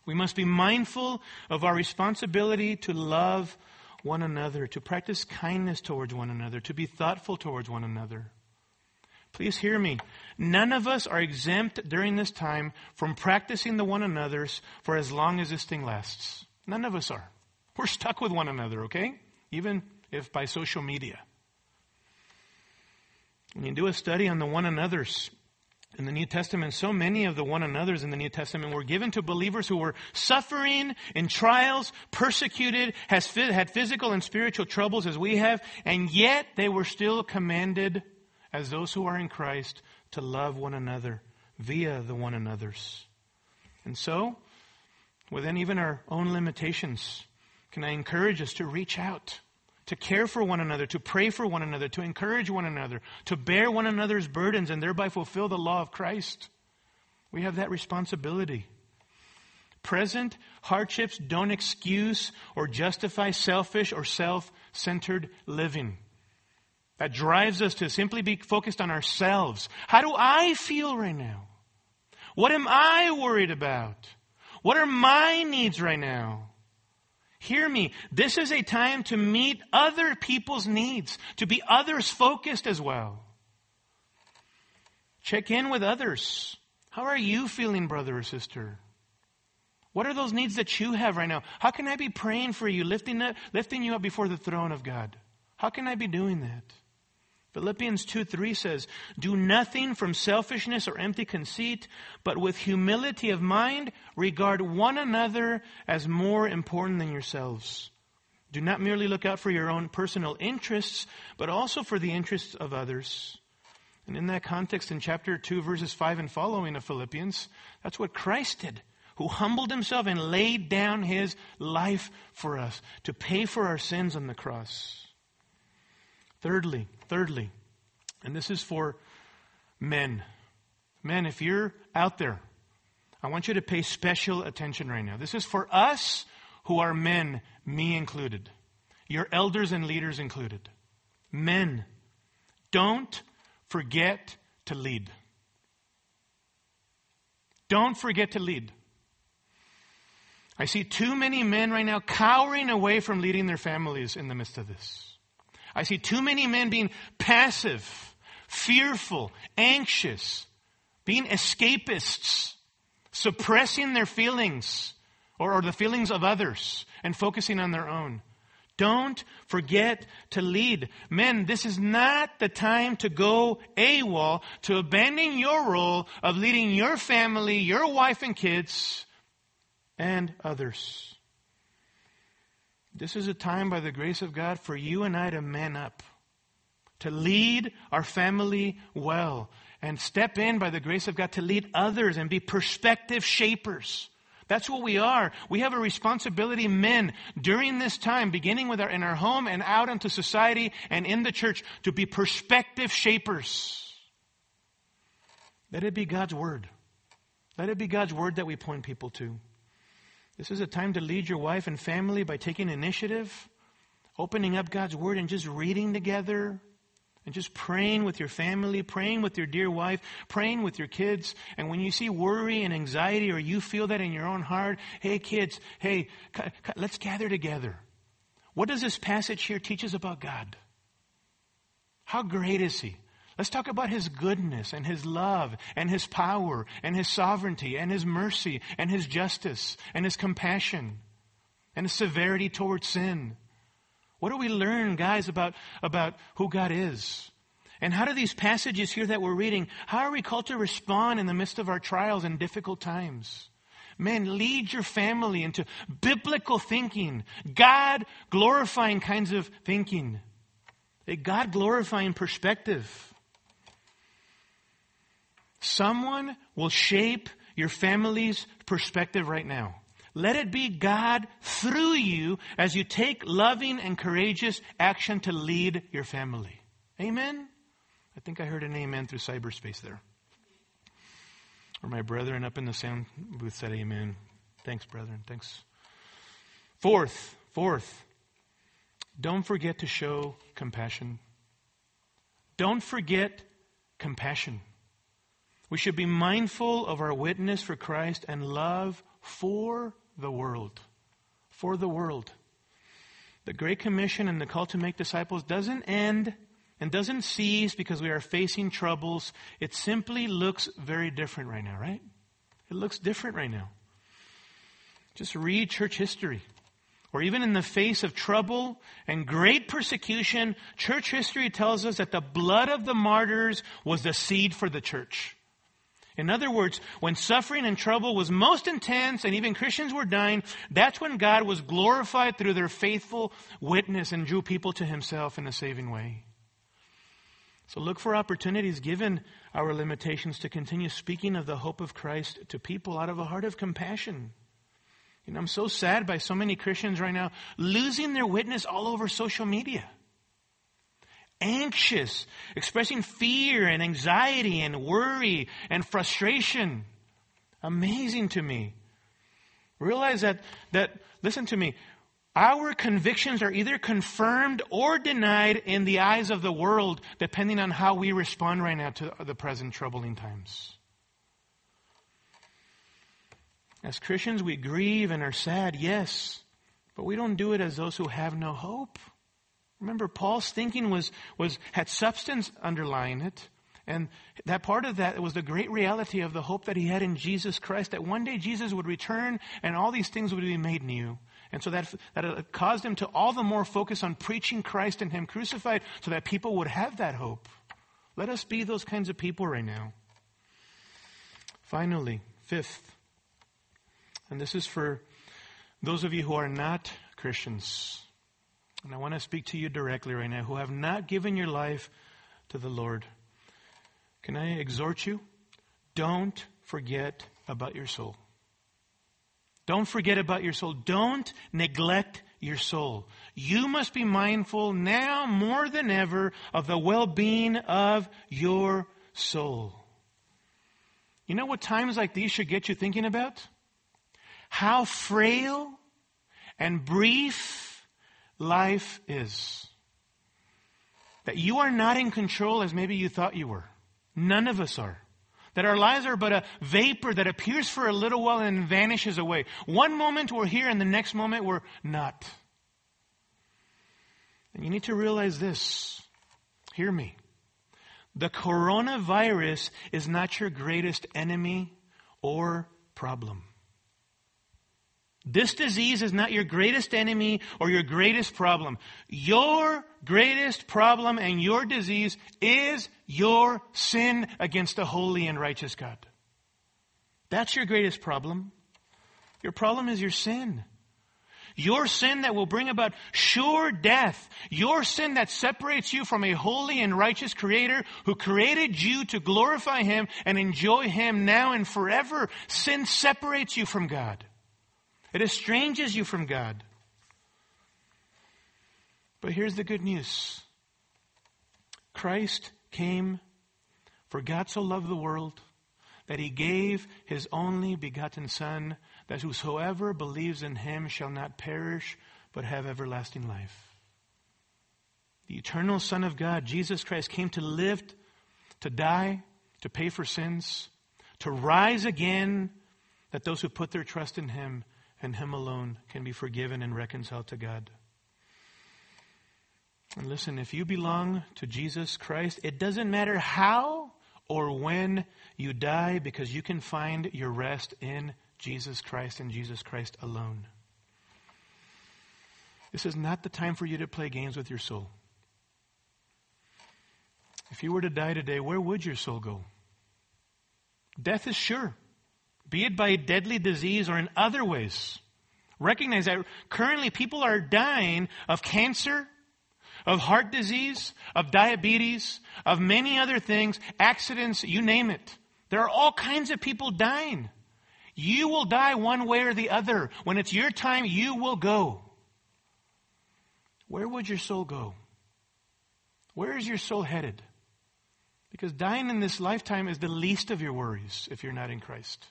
We must be mindful of our responsibility to love one another, to practice kindness towards one another, to be thoughtful towards one another. Please hear me. None of us are exempt during this time from practicing the one another's for as long as this thing lasts. None of us are. We're stuck with one another, okay? Even if by social media. When you do a study on the one another's in the New Testament, so many of the one another's in the New Testament were given to believers who were suffering in trials, persecuted, has, had physical and spiritual troubles as we have, and yet they were still commanded as those who are in Christ to love one another via the one another's. And so, within even our own limitations, can I encourage us to reach out to care for one another, to pray for one another, to encourage one another, to bear one another's burdens and thereby fulfill the law of Christ. We have that responsibility. Present hardships don't excuse or justify selfish or self centered living. That drives us to simply be focused on ourselves. How do I feel right now? What am I worried about? What are my needs right now? Hear me. This is a time to meet other people's needs, to be others focused as well. Check in with others. How are you feeling, brother or sister? What are those needs that you have right now? How can I be praying for you, lifting, up, lifting you up before the throne of God? How can I be doing that? Philippians 2 3 says, Do nothing from selfishness or empty conceit, but with humility of mind, regard one another as more important than yourselves. Do not merely look out for your own personal interests, but also for the interests of others. And in that context, in chapter 2, verses 5 and following of Philippians, that's what Christ did, who humbled himself and laid down his life for us to pay for our sins on the cross. Thirdly, thirdly, and this is for men. Men, if you're out there, I want you to pay special attention right now. This is for us who are men, me included, your elders and leaders included. Men, don't forget to lead. Don't forget to lead. I see too many men right now cowering away from leading their families in the midst of this. I see too many men being passive, fearful, anxious, being escapists, suppressing their feelings or, or the feelings of others and focusing on their own. Don't forget to lead. Men, this is not the time to go AWOL, to abandon your role of leading your family, your wife and kids, and others. This is a time, by the grace of God, for you and I to man up, to lead our family well, and step in, by the grace of God, to lead others and be perspective shapers. That's what we are. We have a responsibility, men, during this time, beginning with our, in our home and out into society and in the church, to be perspective shapers. Let it be God's word. Let it be God's word that we point people to. This is a time to lead your wife and family by taking initiative, opening up God's Word and just reading together, and just praying with your family, praying with your dear wife, praying with your kids. And when you see worry and anxiety or you feel that in your own heart, hey kids, hey, let's gather together. What does this passage here teach us about God? How great is He? Let's talk about His goodness and His love and His power and His sovereignty and His mercy and His justice and His compassion and His severity towards sin. What do we learn, guys, about, about who God is? And how do these passages here that we're reading, how are we called to respond in the midst of our trials and difficult times? Man, lead your family into biblical thinking, God glorifying kinds of thinking, a God glorifying perspective. Someone will shape your family's perspective right now. Let it be God through you as you take loving and courageous action to lead your family. Amen? I think I heard an amen through cyberspace there. Or my brethren up in the sound booth said amen. Thanks, brethren. Thanks. Fourth, fourth, don't forget to show compassion. Don't forget compassion. We should be mindful of our witness for Christ and love for the world. For the world. The Great Commission and the call to make disciples doesn't end and doesn't cease because we are facing troubles. It simply looks very different right now, right? It looks different right now. Just read church history. Or even in the face of trouble and great persecution, church history tells us that the blood of the martyrs was the seed for the church. In other words, when suffering and trouble was most intense and even Christians were dying, that's when God was glorified through their faithful witness and drew people to himself in a saving way. So look for opportunities given our limitations to continue speaking of the hope of Christ to people out of a heart of compassion. Know, I'm so sad by so many Christians right now losing their witness all over social media anxious, expressing fear and anxiety and worry and frustration. Amazing to me. Realize that, that, listen to me, our convictions are either confirmed or denied in the eyes of the world, depending on how we respond right now to the present troubling times. As Christians, we grieve and are sad, yes, but we don't do it as those who have no hope. Remember, Paul's thinking was, was, had substance underlying it. And that part of that was the great reality of the hope that he had in Jesus Christ, that one day Jesus would return and all these things would be made new. And so that, that uh, caused him to all the more focus on preaching Christ and him crucified so that people would have that hope. Let us be those kinds of people right now. Finally, fifth, and this is for those of you who are not Christians. And I want to speak to you directly right now who have not given your life to the Lord. Can I exhort you? Don't forget about your soul. Don't forget about your soul. Don't neglect your soul. You must be mindful now more than ever of the well-being of your soul. You know what times like these should get you thinking about? How frail and brief life is. That you are not in control as maybe you thought you were. None of us are. That our lives are but a vapor that appears for a little while and vanishes away. One moment we're here and the next moment we're not. And you need to realize this. Hear me. The coronavirus is not your greatest enemy or problem. This disease is not your greatest enemy or your greatest problem. Your greatest problem and your disease is your sin against a holy and righteous God. That's your greatest problem. Your problem is your sin. Your sin that will bring about sure death. Your sin that separates you from a holy and righteous creator who created you to glorify him and enjoy him now and forever. Sin separates you from God. It estranges you from God. But here's the good news Christ came, for God so loved the world that he gave his only begotten Son, that whosoever believes in him shall not perish, but have everlasting life. The eternal Son of God, Jesus Christ, came to live, to die, to pay for sins, to rise again, that those who put their trust in him and Him alone can be forgiven and reconciled to God. And listen, if you belong to Jesus Christ, it doesn't matter how or when you die because you can find your rest in Jesus Christ and Jesus Christ alone. This is not the time for you to play games with your soul. If you were to die today, where would your soul go? Death is sure, be it by a deadly disease or in other ways. Recognize that currently people are dying of cancer, of heart disease, of diabetes, of many other things, accidents, you name it. There are all kinds of people dying. You will die one way or the other. When it's your time, you will go. Where would your soul go? Where is your soul headed? Because dying in this lifetime is the least of your worries if you're not in Christ.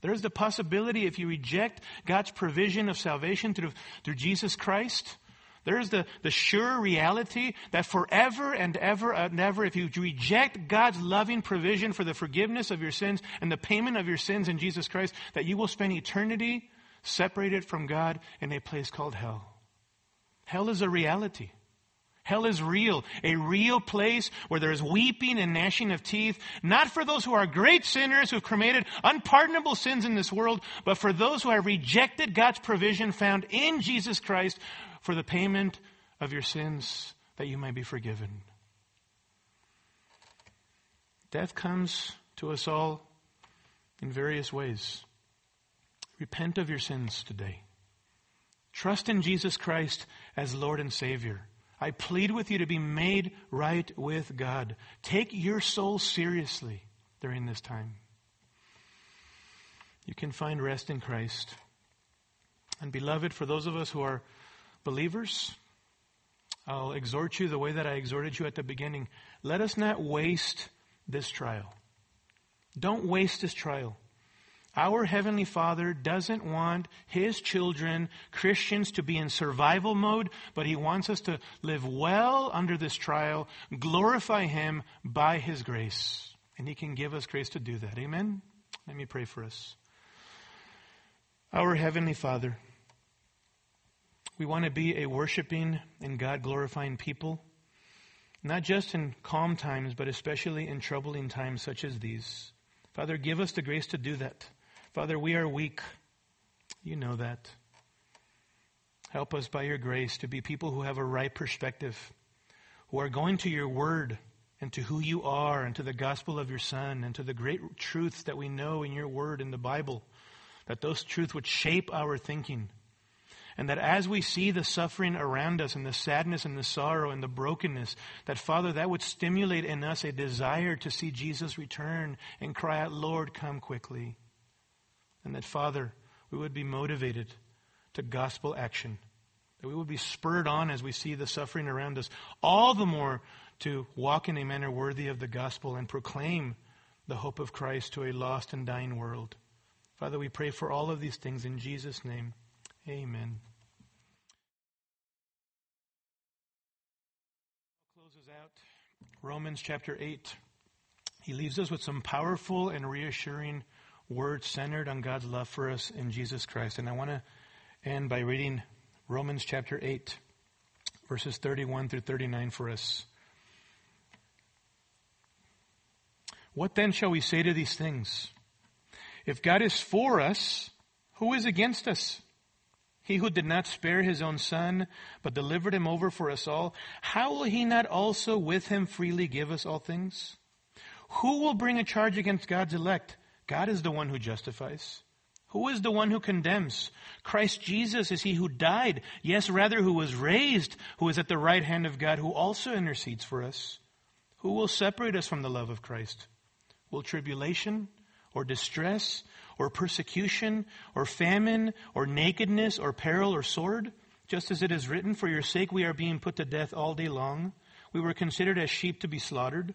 There's the possibility if you reject God's provision of salvation through, through Jesus Christ, there's the, the sure reality that forever and ever and ever, if you reject God's loving provision for the forgiveness of your sins and the payment of your sins in Jesus Christ, that you will spend eternity separated from God in a place called hell. Hell is a reality. Hell is real, a real place where there is weeping and gnashing of teeth, not for those who are great sinners who've committed unpardonable sins in this world, but for those who have rejected God's provision found in Jesus Christ for the payment of your sins that you may be forgiven. Death comes to us all in various ways. Repent of your sins today. Trust in Jesus Christ as Lord and Savior. I plead with you to be made right with God. Take your soul seriously during this time. You can find rest in Christ. And beloved, for those of us who are believers, I'll exhort you the way that I exhorted you at the beginning. Let us not waste this trial. Don't waste this trial. Our Heavenly Father doesn't want His children, Christians, to be in survival mode, but He wants us to live well under this trial, glorify Him by His grace. And He can give us grace to do that. Amen? Let me pray for us. Our Heavenly Father, we want to be a worshiping and God glorifying people, not just in calm times, but especially in troubling times such as these. Father, give us the grace to do that. Father, we are weak. You know that. Help us by your grace to be people who have a right perspective, who are going to your word and to who you are and to the gospel of your Son and to the great truths that we know in your word in the Bible, that those truths would shape our thinking. And that as we see the suffering around us and the sadness and the sorrow and the brokenness, that Father, that would stimulate in us a desire to see Jesus return and cry out, Lord, come quickly. And that, Father, we would be motivated to gospel action. That we would be spurred on as we see the suffering around us, all the more to walk in a manner worthy of the gospel and proclaim the hope of Christ to a lost and dying world. Father, we pray for all of these things in Jesus' name. Amen. Closes out Romans chapter 8. He leaves us with some powerful and reassuring word centered on God's love for us in Jesus Christ. And I want to end by reading Romans chapter 8, verses 31 through 39 for us. What then shall we say to these things? If God is for us, who is against us? He who did not spare his own son, but delivered him over for us all, how will he not also with him freely give us all things? Who will bring a charge against God's elect? God is the one who justifies. Who is the one who condemns? Christ Jesus is he who died, yes, rather, who was raised, who is at the right hand of God, who also intercedes for us. Who will separate us from the love of Christ? Will tribulation, or distress, or persecution, or famine, or nakedness, or peril, or sword? Just as it is written, For your sake we are being put to death all day long. We were considered as sheep to be slaughtered.